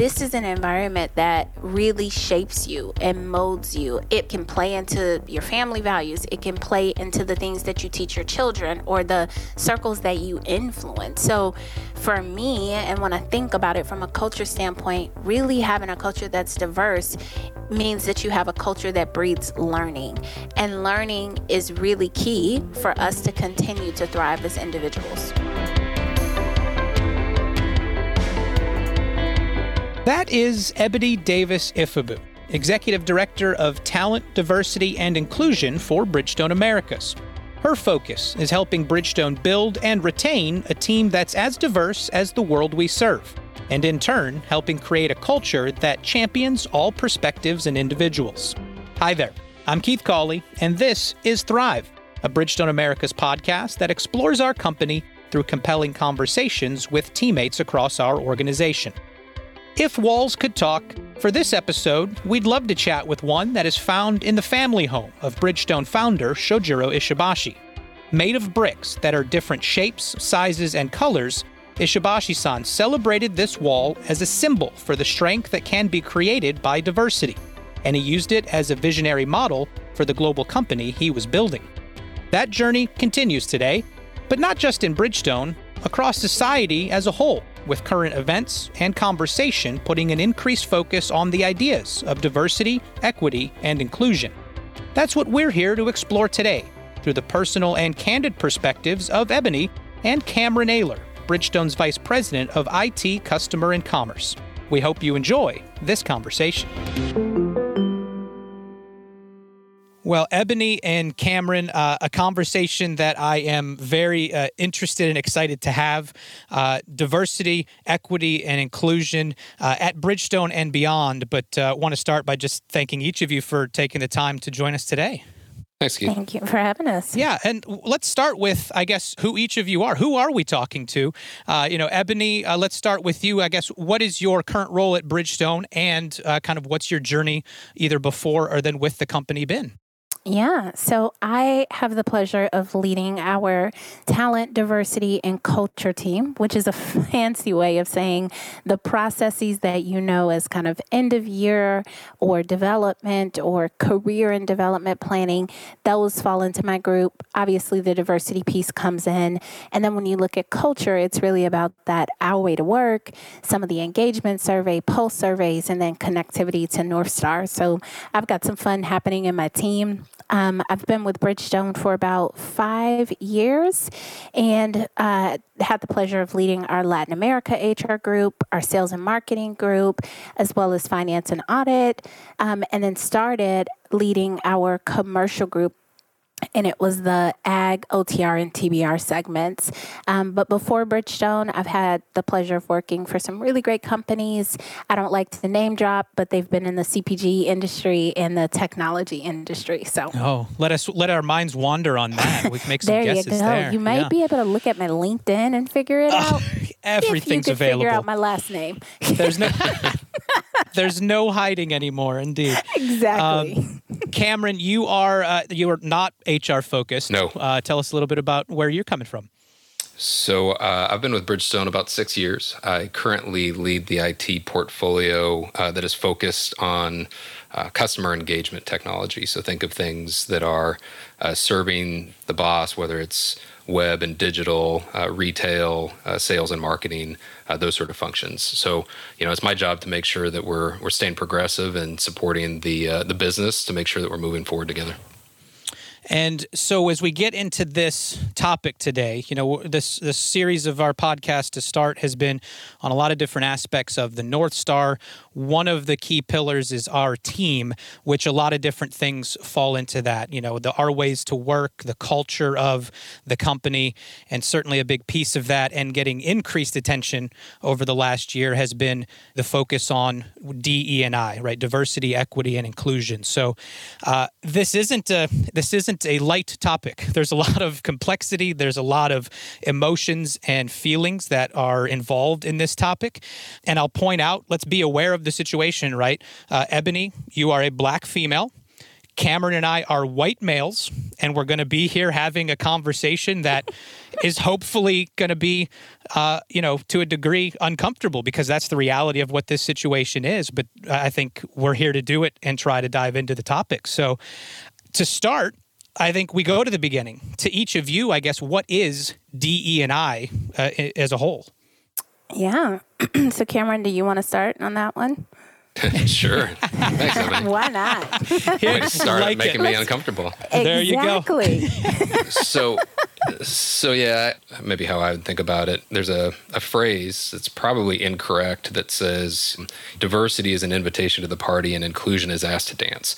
this is an environment that really shapes you and molds you. It can play into your family values, it can play into the things that you teach your children or the circles that you influence. So, for me, and when I think about it from a culture standpoint, really having a culture that's diverse means that you have a culture that breeds learning. And learning is really key for us to continue to thrive as individuals. That is Ebony Davis Ifabu, Executive Director of Talent, Diversity, and Inclusion for Bridgestone Americas. Her focus is helping Bridgestone build and retain a team that's as diverse as the world we serve, and in turn, helping create a culture that champions all perspectives and individuals. Hi there, I'm Keith Cawley, and this is Thrive, a Bridgestone Americas podcast that explores our company through compelling conversations with teammates across our organization. If walls could talk, for this episode, we'd love to chat with one that is found in the family home of Bridgestone founder Shojiro Ishibashi. Made of bricks that are different shapes, sizes, and colors, Ishibashi san celebrated this wall as a symbol for the strength that can be created by diversity, and he used it as a visionary model for the global company he was building. That journey continues today, but not just in Bridgestone, across society as a whole with current events and conversation putting an increased focus on the ideas of diversity, equity, and inclusion. That's what we're here to explore today through the personal and candid perspectives of Ebony and Cameron Ayler, Bridgestone's Vice President of IT, Customer, and Commerce. We hope you enjoy this conversation. Well, Ebony and Cameron, uh, a conversation that I am very uh, interested and excited to have. Uh, diversity, equity, and inclusion uh, at Bridgestone and beyond. But uh, want to start by just thanking each of you for taking the time to join us today. Thanks, Keith. Thank you for having us. Yeah, and let's start with, I guess, who each of you are. Who are we talking to? Uh, you know, Ebony, uh, let's start with you. I guess, what is your current role at Bridgestone and uh, kind of what's your journey either before or then with the company been? Yeah, so I have the pleasure of leading our talent, diversity, and culture team, which is a fancy way of saying the processes that you know as kind of end of year or development or career and development planning. Those fall into my group. Obviously, the diversity piece comes in. And then when you look at culture, it's really about that our way to work, some of the engagement survey, pulse surveys, and then connectivity to North Star. So I've got some fun happening in my team. Um, I've been with Bridgestone for about five years and uh, had the pleasure of leading our Latin America HR group, our sales and marketing group, as well as finance and audit, um, and then started leading our commercial group and it was the ag, OTR, and TBR segments. Um, but before Bridgestone, I've had the pleasure of working for some really great companies. I don't like to name drop, but they've been in the CPG industry and the technology industry. So, oh, let us let our minds wander on that. We can make some there guesses you go. there. You might Yeah. be able to look at my LinkedIn and figure it out. Everything's if you could available. Figure out my last name. There's no there's no hiding anymore. Indeed. exactly. Um, Cameron, you are uh, you are not HR focused. No. Uh, tell us a little bit about where you're coming from. So uh, I've been with Bridgestone about six years. I currently lead the IT portfolio uh, that is focused on uh, customer engagement technology. So think of things that are uh, serving the boss, whether it's web and digital, uh, retail, uh, sales and marketing, uh, those sort of functions. So you know, it's my job to make sure that we're we're staying progressive and supporting the uh, the business to make sure that we're moving forward together. And so, as we get into this topic today, you know, this this series of our podcast to start has been on a lot of different aspects of the North Star. One of the key pillars is our team, which a lot of different things fall into that. You know, the our ways to work, the culture of the company, and certainly a big piece of that, and getting increased attention over the last year has been the focus on DE and I, right? Diversity, equity, and inclusion. So, uh, this isn't a this isn't a light topic. There's a lot of complexity. There's a lot of emotions and feelings that are involved in this topic. And I'll point out, let's be aware of the situation, right? Uh, Ebony, you are a black female. Cameron and I are white males, and we're going to be here having a conversation that is hopefully going to be, uh, you know, to a degree uncomfortable because that's the reality of what this situation is. But I think we're here to do it and try to dive into the topic. So, to start, I think we go to the beginning. To each of you, I guess, what is DE and I uh, as a whole? Yeah. so, Cameron, do you want to start on that one? sure. Thanks, Evan. Why not? Here, start like making it. me uncomfortable. There you go. so, so yeah, maybe how I would think about it. There's a, a phrase that's probably incorrect that says diversity is an invitation to the party and inclusion is asked to dance.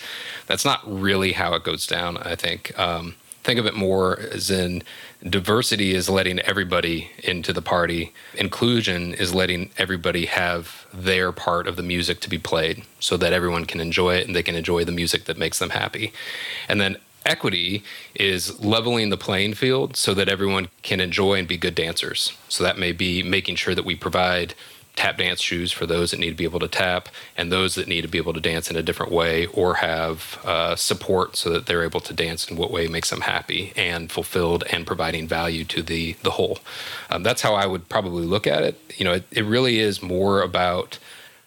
That's not really how it goes down. I think. Um, think of it more as in diversity is letting everybody into the party. Inclusion is letting everybody have their part of the music to be played so that everyone can enjoy it and they can enjoy the music that makes them happy. And then equity is leveling the playing field so that everyone can enjoy and be good dancers. So that may be making sure that we provide tap dance shoes for those that need to be able to tap and those that need to be able to dance in a different way or have uh, support so that they're able to dance in what way makes them happy and fulfilled and providing value to the the whole um, that's how i would probably look at it you know it, it really is more about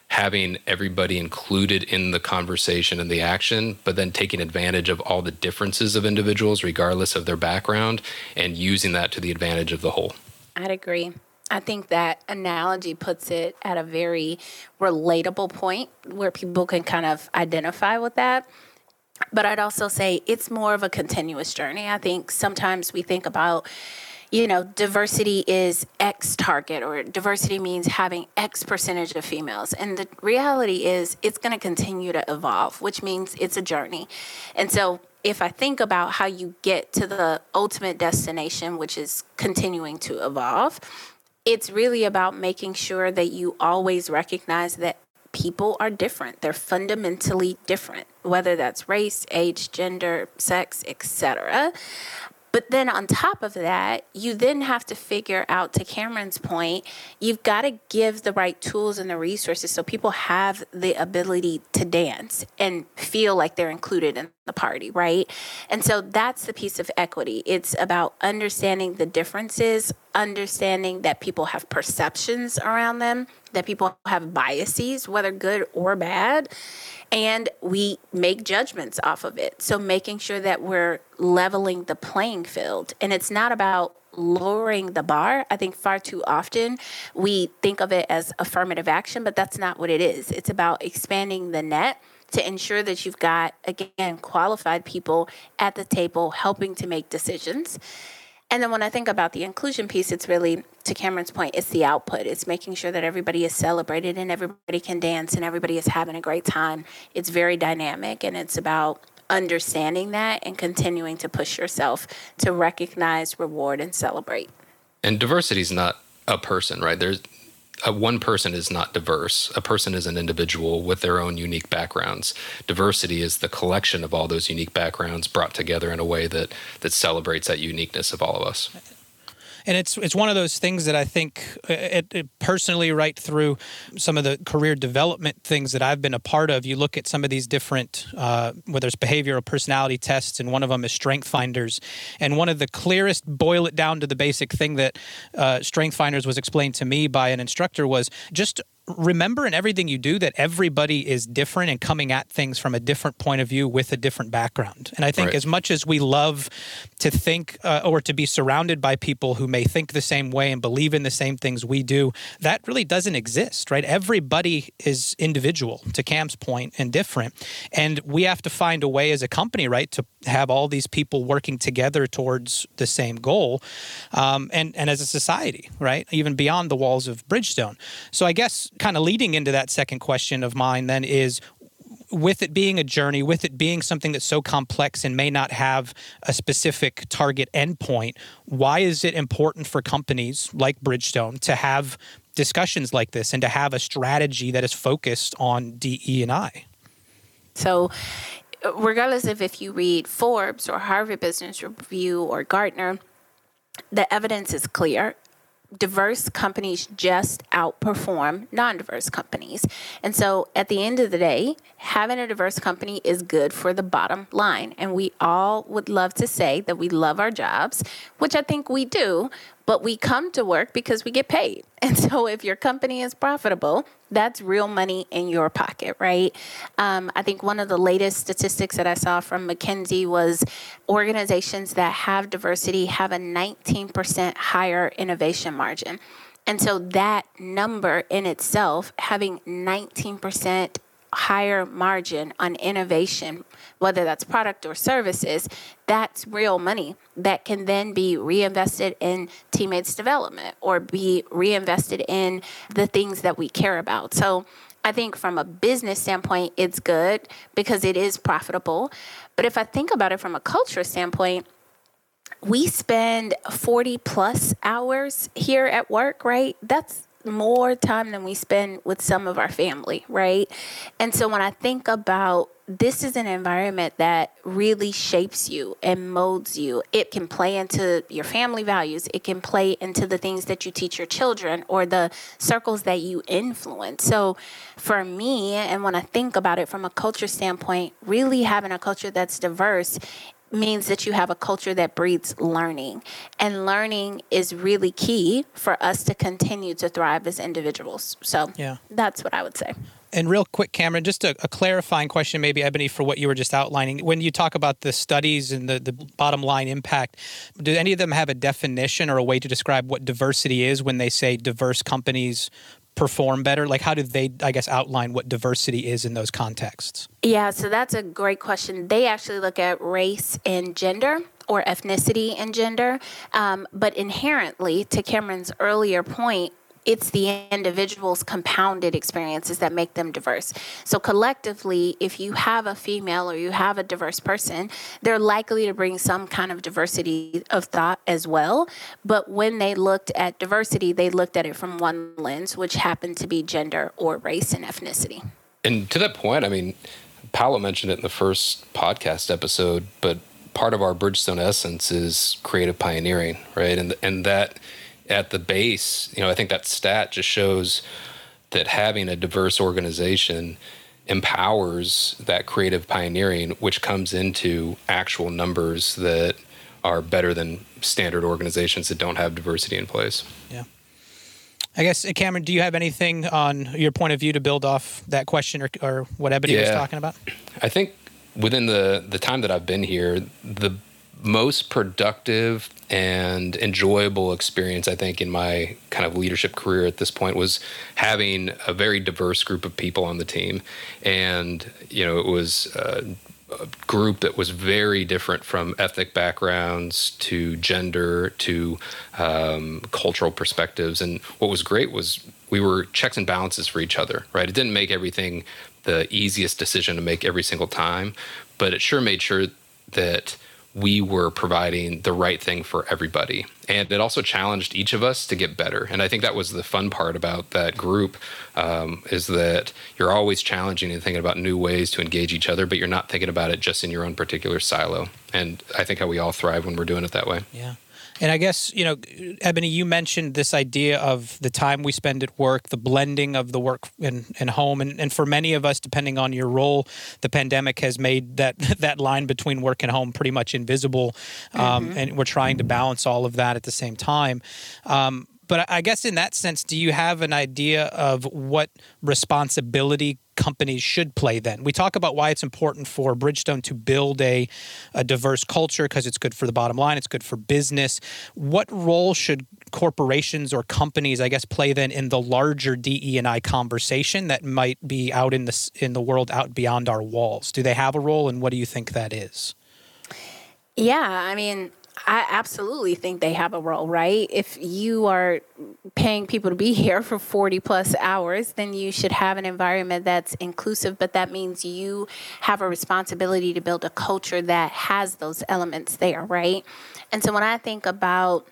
having everybody included in the conversation and the action, but then taking advantage of all the differences of individuals, regardless of their background, and using that to the advantage of the whole. I'd agree. I think that analogy puts it at a very relatable point where people can kind of identify with that. But I'd also say it's more of a continuous journey. I think sometimes we think about, you know, diversity is X target or diversity means having X percentage of females. And the reality is it's going to continue to evolve, which means it's a journey. And so if I think about how you get to the ultimate destination, which is continuing to evolve, it's really about making sure that you always recognize that people are different. They're fundamentally different, whether that's race, age, gender, sex, etc. But then on top of that, you then have to figure out, to Cameron's point, you've got to give the right tools and the resources so people have the ability to dance and feel like they're included in the party, right? And so that's the piece of equity. It's about understanding the differences, understanding that people have perceptions around them, that people have biases, whether good or bad, and we make judgments off of it. So making sure that we're leveling the playing field. And it's not about lowering the bar. I think far too often we think of it as affirmative action, but that's not what it is. It's about expanding the net to ensure that you've got, again, qualified people at the table helping to make decisions. And then when I think about the inclusion piece, it's really, to Cameron's point, it's the output. It's making sure that everybody is celebrated and everybody can dance and everybody is having a great time. It's very dynamic and it's about understanding that and continuing to push yourself to recognize, reward, and celebrate. And diversity is not a person, right? There's one person is not diverse. A person is an individual with their own unique backgrounds. Diversity is the collection of all those unique backgrounds brought together in a way that that celebrates that uniqueness of all of us and it's it's one of those things that I think uh, it, it personally right through some of the career development things that I've been a part of. You look at some of these different uh, whether it's behavioral personality tests, and one of them is Strength Finders, and one of the clearest boil it down to the basic thing that uh, Strength Finders was explained to me by an instructor was just remember in everything you do that everybody is different and coming at things from a different point of view with a different background. And I think right. as much as we love to think uh, or to be surrounded by people who may think the same way and believe in the same things we do, that really doesn't exist, right? Everybody is individual, to Cam's point, and different. And we have to find a way as a company, right, to have all these people working together towards the same goal. Um, and, and as a society, right, even beyond the walls of Bridgestone. So I guess kind of leading into that second question of mine then is with it being a journey, with it being something that's so complex and may not have a specific target endpoint, why is it important for companies like Bridgestone to have discussions like this and to have a strategy that is focused on DE and I? So, regardless of if you read Forbes or Harvard Business Review or Gartner, the evidence is clear diverse companies just outperform non diverse companies. And so at the end of the day, having a diverse company is good for the bottom line. And we all would love to say that we love our jobs, which I think we do, but we come to work because we get paid. And so if your company is profitable, that's real money in your pocket, right? Um, I think one of the latest statistics that I saw from McKinsey was organizations that have diversity have a 19% higher innovation margin. And so that number in itself, having 19% higher margin on innovation, whether that's product or services, that's real money that can then be reinvested in teammates development or be reinvested in the things that we care about. So I think from a business standpoint, it's good because it is profitable. But if I think about it from a culture standpoint, we spend 40 plus hours here at work, right? That's more time than we spend with some of our family, right? And so when I think about this is an environment that really shapes you and molds you. It can play into your family values. It can play into the things that you teach your children or the circles that you influence. So, for me, and when I think about it from a culture standpoint, really having a culture that's diverse means that you have a culture that breeds learning. And learning is really key for us to continue to thrive as individuals. So yeah. that's what I would say. And real quick, Cameron, just a, a, clarifying question, maybe, Ebony, for what you were just outlining. When you talk about the studies and the, the bottom line impact, do any of them have a definition or a way to describe what diversity is when they say diverse companies perform better? Like, how do they, I guess, outline what diversity is in those contexts? Yeah, so that's a great question. They actually look at race and gender or ethnicity and gender. Um, but inherently, to Cameron's earlier point, it's the individual's compounded experiences that make them diverse. So, collectively, if you have a female or you have a diverse person, they're likely to bring some kind of diversity of thought as well. But when they looked at diversity, they looked at it from one lens, which happened to be gender or race and ethnicity. And to that point, I mean, Paolo mentioned it in the first podcast episode, but part of our Bridgestone essence is creative pioneering, right? And and that at the base, you know, I think that stat just shows that having a diverse organization empowers that creative pioneering, which comes into actual numbers that are better than standard organizations that don't have diversity in place. Yeah. I guess, uh, Cameron, do you have anything on your point of view to build off that question or, or what Ebony yeah. was talking about? I think within the, the time that I've been here, the most productive and enjoyable experience I think in my kind of leadership career at this point was having a very diverse group of people on the team. And you know it was a, a group that was very different from ethnic backgrounds to gender to um, cultural perspectives. And what was great was we were checks and balances for each other right? It didn't make everything the easiest decision to make every single time but it sure made sure that we were providing the right thing for everybody. And it also challenged each of us to get better. And I think that was the fun part about that group um, is that you're always challenging and thinking about new ways to engage each other, but you're not thinking about it just in your own particular silo. And I think how we all thrive when we're doing it that way. Yeah. And I guess, you know, Ebony, you mentioned this idea of the time we spend at work, the blending of the work and, and home. And, and for many of us, depending on your role, the pandemic has made that, that line between work and home pretty much invisible. Um, mm-hmm. And we're trying to balance all of that at the same time. Um, but I guess in that sense, do you have an idea of what responsibility companies should play then? We talk about why it's important for Bridgestone to build a, a diverse culture because it's good for the bottom line, it's good for business. What role should corporations or companies, I guess, play then in the larger DE and I conversation that might be out in the in the world out beyond our walls? Do they have a role, and what do you think that is? Yeah, I mean, I absolutely think they have a role, right? If you are paying people to be here for 40 plus hours, then you should have an environment that's inclusive, but that means you have a responsibility to build a culture that has those elements there, right? And so when I think about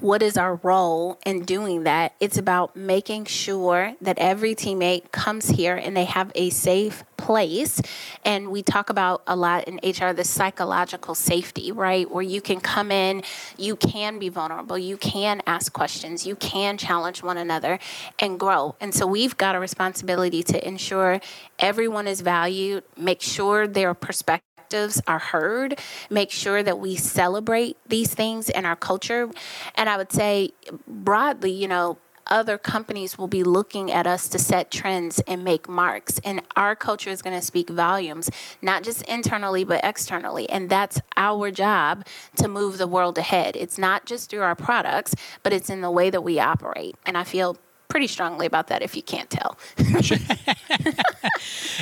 what is our role in doing that? It's about making sure that every teammate comes here and they have a safe place. And we talk about a lot in HR the psychological safety, right? Where you can come in, you can be vulnerable, you can ask questions, you can challenge one another and grow. And so we've got a responsibility to ensure everyone is valued, make sure their perspective perspectives are heard, make sure that we celebrate these things in our culture. And I would say broadly, you know, other companies will be looking at us to set trends and make marks. And our culture is going to speak volumes, not just internally, but externally. And that's our job to move the world ahead. It's not just through our products, but it's in the way that we operate. And I feel pretty strongly about that if you can't tell.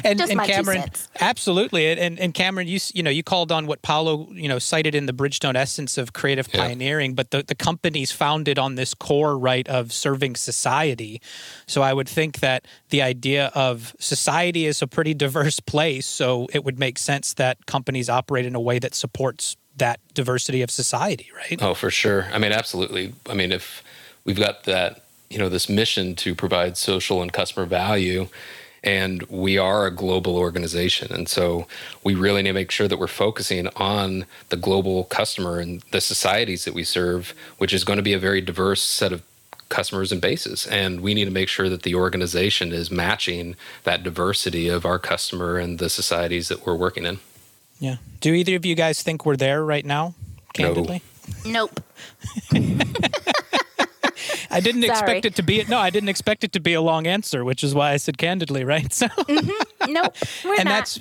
and, Just and Cameron, absolutely. And, and Cameron, you you know you called on what Paolo you know cited in the Bridgestone essence of creative yeah. pioneering, but the the company's founded on this core right of serving society. So I would think that the idea of society is a pretty diverse place, so it would make sense that companies operate in a way that supports that diversity of society, right? Oh, for sure. I mean, absolutely. I mean, if we've got that you know this mission to provide social and customer value and we are a global organization. And so we really need to make sure that we're focusing on the global customer and the societies that we serve which is going to be a very diverse set of customers and bases. And we need to make sure that the organization is matching that diversity of our customer and the societies that we're working in. Yeah. Do either of you guys think we're there right now candidly? No. nope I didn't Sorry. expect it to be no, I didn't expect it to be a long answer, which is why I said candidly, right? So mm-hmm. nope, and not. that's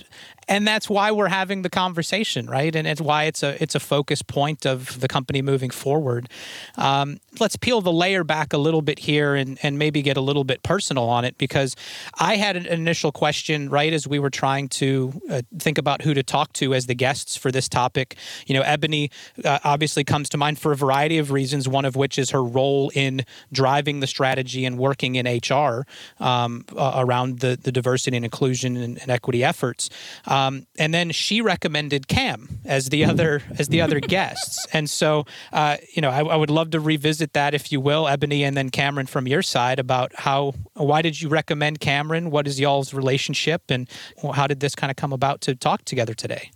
and that's why we're having the conversation, right? And it's why it's a it's a focus point of the company moving forward. Um, let's peel the layer back a little bit here and and maybe get a little bit personal on it because I had an initial question right as we were trying to uh, think about who to talk to as the guests for this topic. You know, Ebony uh, obviously comes to mind for a variety of reasons. One of which is her role in driving the strategy and working in HR um, uh, around the the diversity and inclusion and, and equity efforts. Um, and then she recommended Cam as the other as the other guests. And so, uh, you know, I, I, would love to revisit that, if you will, Ebony, and then Cameron from your side about how why did you recommend Cameron? What is y'all's relationship, and how did this kind of come about to talk together today?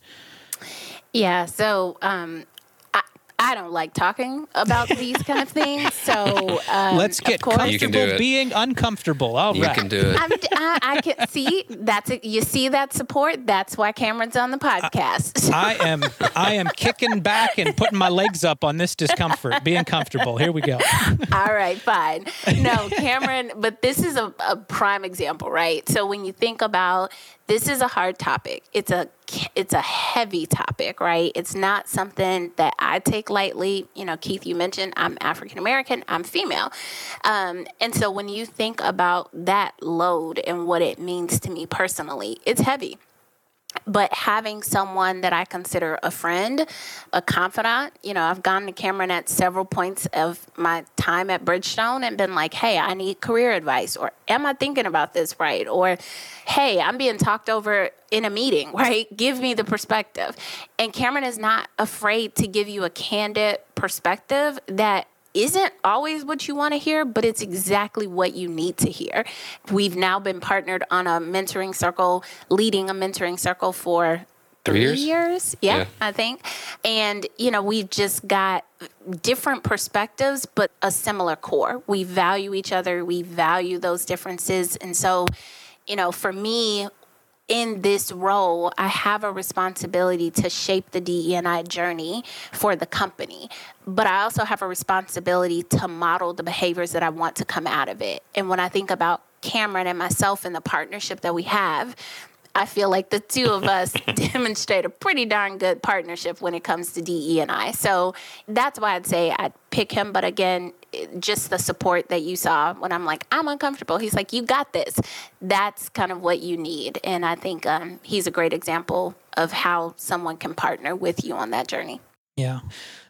Yeah. So um, I don't like talking about these kind of things. So um, let's get comfortable being uncomfortable. All you right. can do it. I, I, can see that's a, you see that support. That's why Cameron's on the podcast. I, I am I am kicking back and putting my legs up on this discomfort, being comfortable. Here we go. All right, fine. No, Cameron, but this is a, a prime example, right? So when you think about this is a hard topic. It's a it's a heavy topic, right? It's not something that I take lightly. You know, Keith, you mentioned I'm African American, I'm female. Um, and so when you think about that load and what it means to me personally, it's heavy but having someone that I consider a friend, a confidant, you know, I've gone to Cameron at several points of my time at Bridgestone and been like, hey, I need career advice, or am I thinking about this right? Or, hey, I'm being talked over in a meeting, right? Give me the perspective. And Cameron is not afraid to give you a candid perspective that isn't always what you want to hear, but it's exactly what you need to hear. We've now been partnered on a mentoring circle, leading a mentoring circle for three, years. years. Yeah, yeah, I think. And, you know, we've just got different perspectives, but a similar core. We value each other, we value those differences. And so, you know, for me, in this role, I have a responsibility to shape the DEI journey for the company. But I also have a responsibility to model the behaviors that I want to come out of it. And when I think about Cameron and myself and the partnership that we have, I feel like the two of us demonstrate a pretty darn good partnership when it comes to DE and I. So that's why I'd say I'd pick him. But again, just the support that you saw when I'm like, I'm uncomfortable. He's like, you got this. That's kind of what you need. And I think um, he's a great example of how someone can partner with you on that journey. Yeah.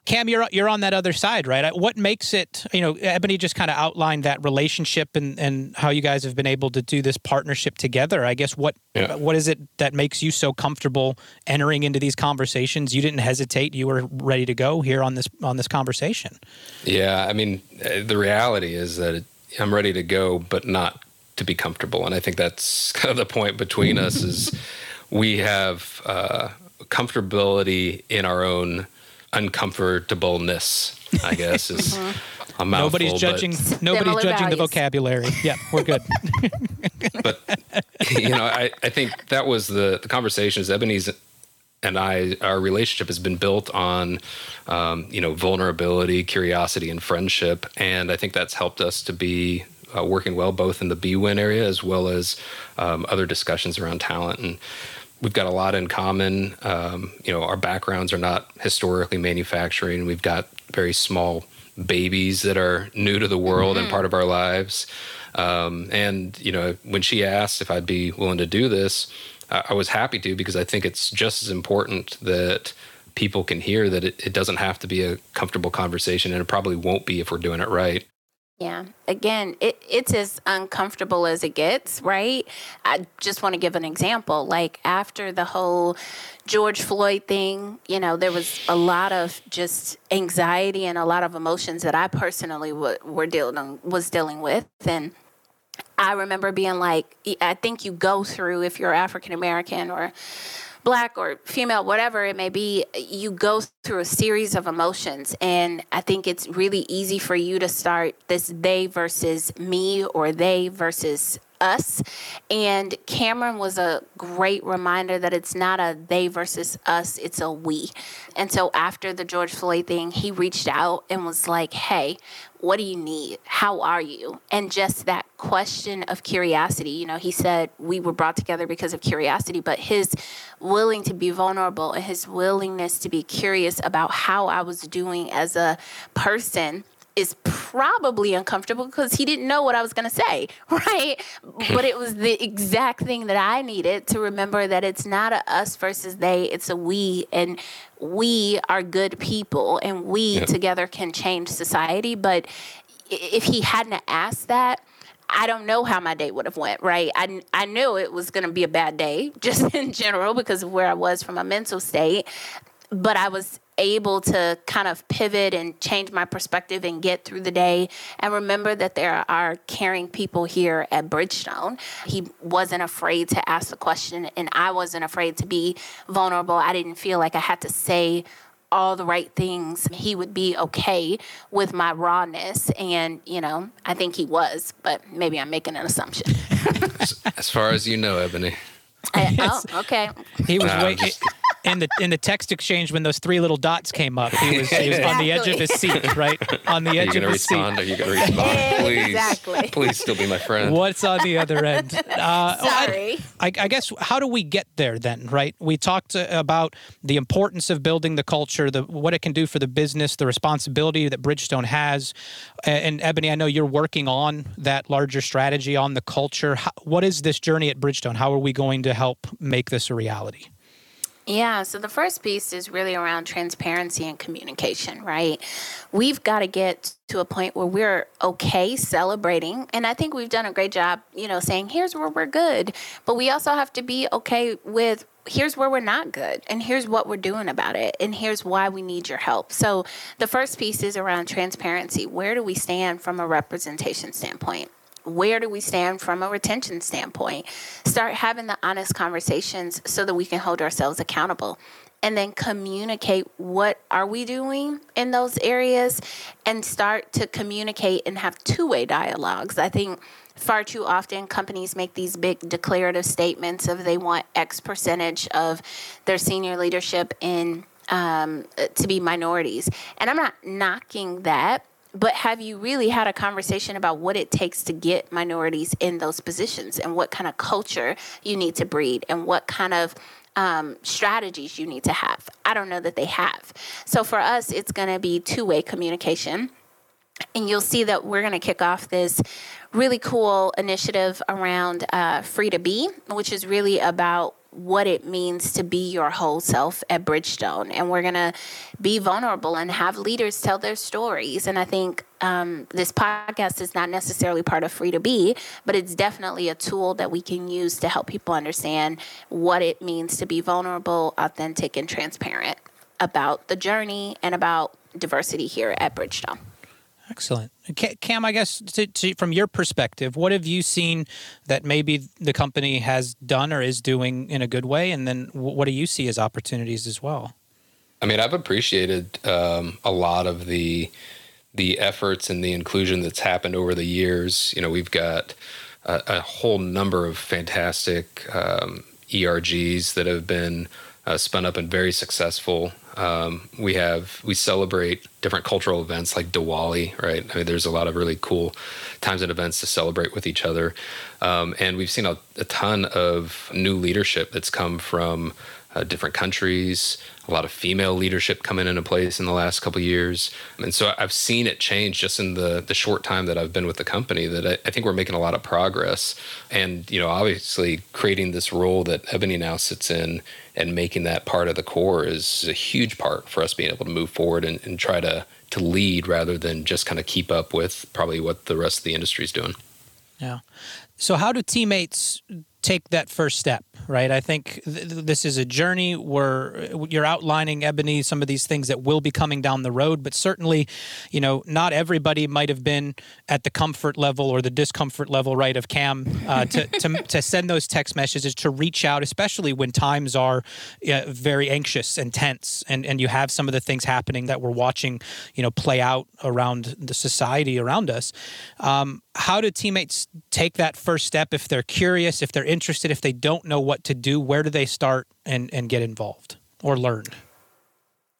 Cam, you're you're on that other side, right? What makes it, you know, Ebony just kind of outlined that relationship and and how you guys have been able to do this partnership together. I guess what yeah. what is it that makes you so comfortable entering into these conversations? You didn't hesitate; you were ready to go here on this on this conversation. Yeah, I mean, uh, the reality is that it, I'm ready to go, but not to be comfortable, and I think that's kind of the point between us is we have uh, comfortability in our own uncomfortableness. I guess is mm-hmm. a mouthful. Nobody's judging. Nobody's judging values. the vocabulary. Yeah, we're good. but you know, I, I think that was the the conversation. Is Ebony's and I, our relationship has been built on, um, you know, vulnerability, curiosity, and friendship, and I think that's helped us to be uh, working well both in the B win area as well as um, other discussions around talent and we've got a lot in common. Um, you know, our backgrounds are not historically manufacturing. We've got very small babies that are new to the world mm-hmm. and part of our lives. Um, and you know, when she asked if I'd be willing to do this, I, I was happy to because I think it's just as important that people can hear that it, it doesn't have to be a comfortable conversation, and it probably won't be if we're doing it right. Yeah. Again, it, it's as uncomfortable as it gets, right? I just want to give an example. Like after the whole George Floyd thing, you know, there was a lot of just anxiety and a lot of emotions that I personally w- were dealing um, was dealing with, and I remember being like, I think you go through if you're African American or black or female, whatever it may be, you go through a series of emotions. And I think it's really easy for you to start this they versus me or they versus us. And Cameron was a great reminder that it's not a they versus us, it's a we. And so after the George Floyd thing, he reached out and was like, hey, what do you need? How are you? And just that question of curiosity. You know, he said we were brought together because of curiosity, but his willing to be vulnerable and his willingness to be curious about how I was doing as a person is probably uncomfortable because he didn't know what I was going to say, right? but it was the exact thing that I needed to remember that it's not a us versus they, it's a we and we are good people and we yep. together can change society, but if he hadn't asked that, I don't know how my day would have went, right? I, I knew it was going to be a bad day just in general because of where I was from a mental state, but I was able to kind of pivot and change my perspective and get through the day and remember that there are caring people here at Bridgestone. He wasn't afraid to ask the question and I wasn't afraid to be vulnerable. I didn't feel like I had to say all the right things. He would be okay with my rawness and, you know, I think he was, but maybe I'm making an assumption. as far as you know, Ebony. I, oh, okay. He was uh, waiting in the in the text exchange when those three little dots came up. He was he was exactly. on the edge of his seat, right? On the edge of his respond? seat. Are you going to respond? Please, exactly. please still be my friend. What's on the other end? Uh, Sorry. I, I, guess how do we get there then? Right? We talked uh, about the importance of building the culture, the what it can do for the business, the responsibility that Bridgestone has. And Ebony, I know you're working on that larger strategy on the culture. How, what is this journey at Bridgestone? How are we going to help make this a reality? Yeah, so the first piece is really around transparency and communication, right? We've got to get to a point where we're okay celebrating, and I think we've done a great job, you know, saying here's where we're good, but we also have to be okay with here's where we're not good and here's what we're doing about it and here's why we need your help. So the first piece is around transparency. Where do we stand from a representation standpoint? Where do we stand from a retention standpoint? Start having the honest conversations so that we can hold ourselves accountable and then communicate what are we doing in those areas and start to communicate and have two-way dialogues. I think far too often companies make these big declarative statements of they want X percentage of their senior leadership in um, to be minorities. And I'm not knocking that but have you really had a conversation about what it takes to get minorities in those positions and what kind of culture you need to breed and what kind of um, strategies you need to have? I don't know that they have. So for us, it's going to be two way communication. And you'll see that we're going to kick off this really cool initiative around uh, Free to Be, which is really about what it means to be your whole self at Bridgestone. And we're going to be vulnerable and have leaders tell their stories. And I think um, this podcast is not necessarily part of Free to Be, but it's definitely a tool that we can use to help people understand what it means to be vulnerable, authentic, and transparent about the journey and about diversity here at Bridgestone. Excellent. Cam, I guess to, to, from your perspective, what have you seen that maybe the company has done or is doing in a good way? And then what do you see as opportunities as well? I mean, I've appreciated um, a lot of the the efforts and the inclusion that's happened over the years. You know, we've got a, a whole number of fantastic um, ERGs that have been uh, spun up and very successful. Um, we have we celebrate different cultural events like Diwali, right? I mean, there's a lot of really cool times and events to celebrate with each other, um, and we've seen a, a, ton of new leadership that's come from uh, different countries. A lot of female leadership coming into place in the last couple years, and so I've seen it change just in the the short time that I've been with the company. That I, I think we're making a lot of progress, and you know, obviously creating this role that Ebony now sits in and making that part of the core is a huge part for us being able to move forward and, and try to to lead rather than just kind of keep up with probably what the rest of the industry is doing. Yeah. So how do teammates take that first step? right? I think th- this is a journey where you're outlining, Ebony, some of these things that will be coming down the road, but certainly, you know, not everybody might have been at the comfort level or the discomfort level, right, of Cam uh, to, to, to, send those text messages, to reach out, especially when times are uh, very anxious and tense, and, and you have some of the things happening that we're watching, you know, play out around the society around us. Um, how do teammates take that first step if they're curious, if they're interested, if they don't know what to do? Where do they start and, and get involved or learn?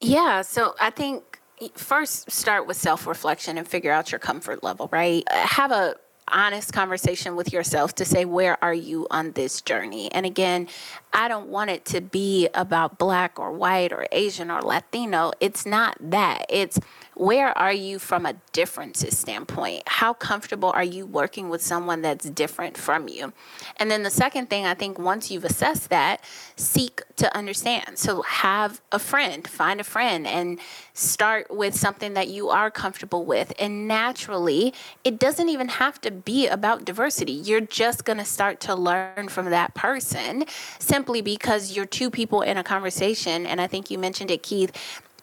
Yeah, so I think first start with self reflection and figure out your comfort level, right? Uh, have a honest conversation with yourself to say where are you on this journey and again i don't want it to be about black or white or asian or latino it's not that it's where are you from a differences standpoint? How comfortable are you working with someone that's different from you? And then the second thing, I think once you've assessed that, seek to understand. So have a friend, find a friend, and start with something that you are comfortable with. And naturally, it doesn't even have to be about diversity. You're just going to start to learn from that person simply because you're two people in a conversation. And I think you mentioned it, Keith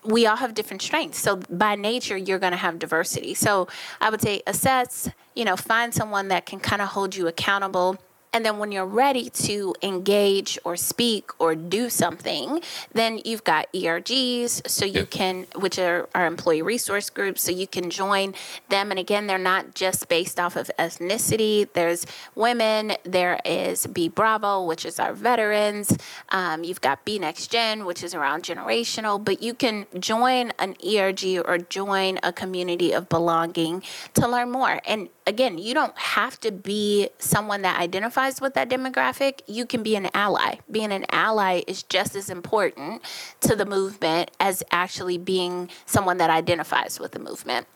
we all have different strengths. So by nature, you're going to have diversity. So I would say assess, you know, find someone that can kind of hold you accountable and then when you're ready to engage or speak or do something, then you've got ERGs, so you yep. can, which are our employee resource groups, so you can join them. And again, they're not just based off of ethnicity. There's women. There is Be Bravo, which is our veterans. Um, you've got Be Next Gen, which is around generational. But you can join an ERG or join a community of belonging to learn more. And again, you don't have to be someone that identifies with that demographic. You can be an ally. Being an ally is just as important to the movement as actually being someone that identifies with the movement.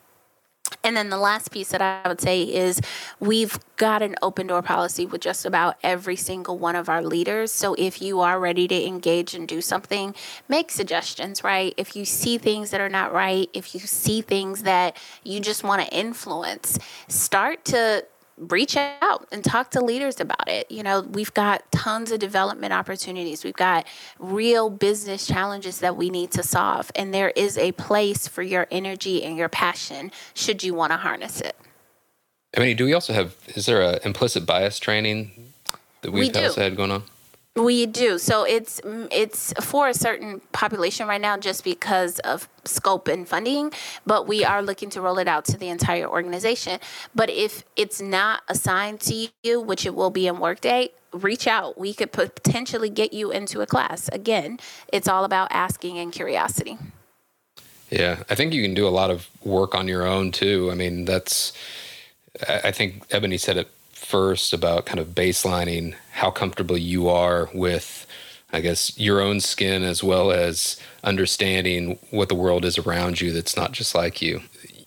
And then the last piece that I would say is we've got an open door policy with just about every single one of our leaders. So if you are ready to engage and do something, make suggestions, right? If you see things that are not right, if you see things that you just want to influence, start to reach out and talk to leaders about it. You know, we've got tons of development opportunities. We've got real business challenges that we need to solve. And there is a place for your energy and your passion should you want to harness it. I mean, do we also have, is there a implicit bias training that we've we also had going on? We do. So it's it's for a certain population right now just because of scope and funding, but we are looking to roll it out to the entire organization. But if it's not assigned to you, which it will be in Workday, reach out. We could potentially get you into a class. Again, it's all about asking and curiosity. Yeah, I think you can do a lot of work on your own too. I mean, that's I think Ebony said it first about kind of baselining how comfortable you are with, I guess, your own skin as well as understanding what the world is around you that's not just like you.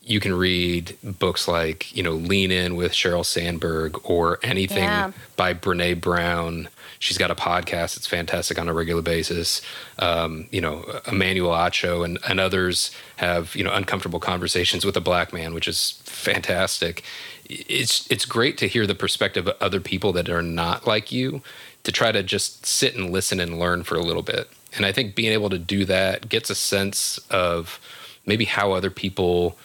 You can read books like, you know, Lean In with Sheryl Sandberg or anything yeah. by Brene Brown. She's got a podcast that's fantastic on a regular basis. Um, you know, Emmanuel Acho and, and others have, you know, uncomfortable conversations with a black man, which is fantastic. It's it's great to hear the perspective of other people that are not like you to try to just sit and listen and learn for a little bit. And I think being able to do that gets a sense of maybe how other people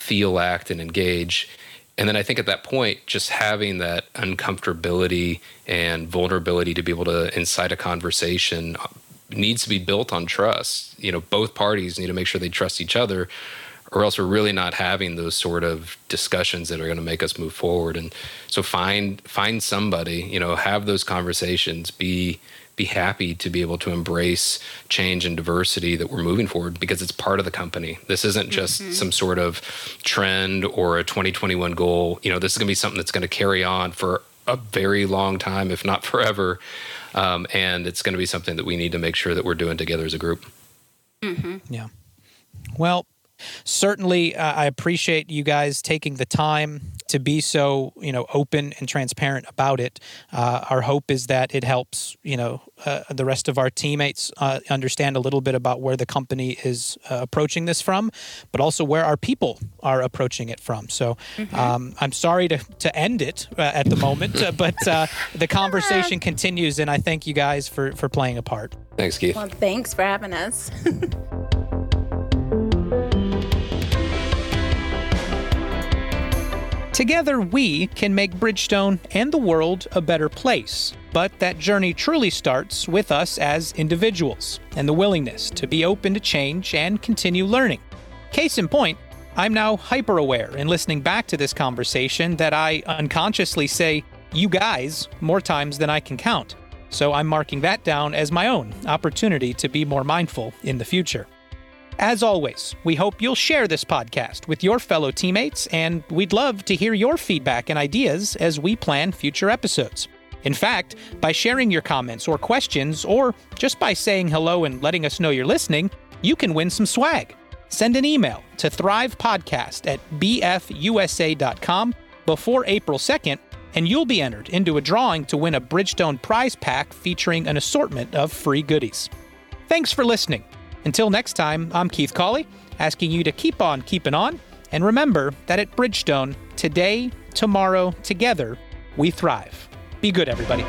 feel, act, and engage. And then I think at that point, just having that uncomfortability and vulnerability to be able to incite a conversation uh, needs to be built on trust. You know, both parties need to make sure they trust each other, or else we're really not having those sort of discussions that are going to make us move forward. And so find find somebody, you know, have those conversations, be be happy to be able to embrace change and diversity that we're moving forward because it's part of the company. This isn't just mm-hmm. some sort of trend or a 2021 goal. You know, this is going to be something that's going to carry on for a very long time, if not forever. Um, and it's going to be something that we need to make sure that we're doing together as a group. Mm-hmm. Yeah. Well, certainly uh, I appreciate you guys taking the time to be so you know open and transparent about it. Uh, our hope is that it helps you know uh, the rest of our teammates uh, understand a little bit about where the company is uh, approaching this from, but also where our people are approaching it from. So mm-hmm. um, I'm sorry to to end it uh, at the moment, but the conversation continues, and I thank you guys for for playing a part. Thanks, Keith. Well, thanks for having us. Together, we can make Bridgestone and the world a better place. But that journey truly starts with us as individuals and the willingness to be open to change and continue learning. Case in point, I'm now hyper aware in listening back to this conversation that I unconsciously say, you guys, more times than I can count. So I'm marking that down as my own opportunity to be more mindful in the future. As always, we hope you'll share this podcast with your fellow teammates, and we'd love to hear your feedback and ideas as we plan future episodes. In fact, by sharing your comments or questions, or just by saying hello and letting us know you're listening, you can win some swag. Send an email to thrivepodcast at bfusa.com before April 2nd, and you'll be entered into a drawing to win a Bridgestone prize pack featuring an assortment of free goodies. Thanks for listening. Until next time, I'm Keith Cawley, asking you to keep on keeping on, and remember that at Bridgestone, today, tomorrow, together, we thrive. Be good, everybody.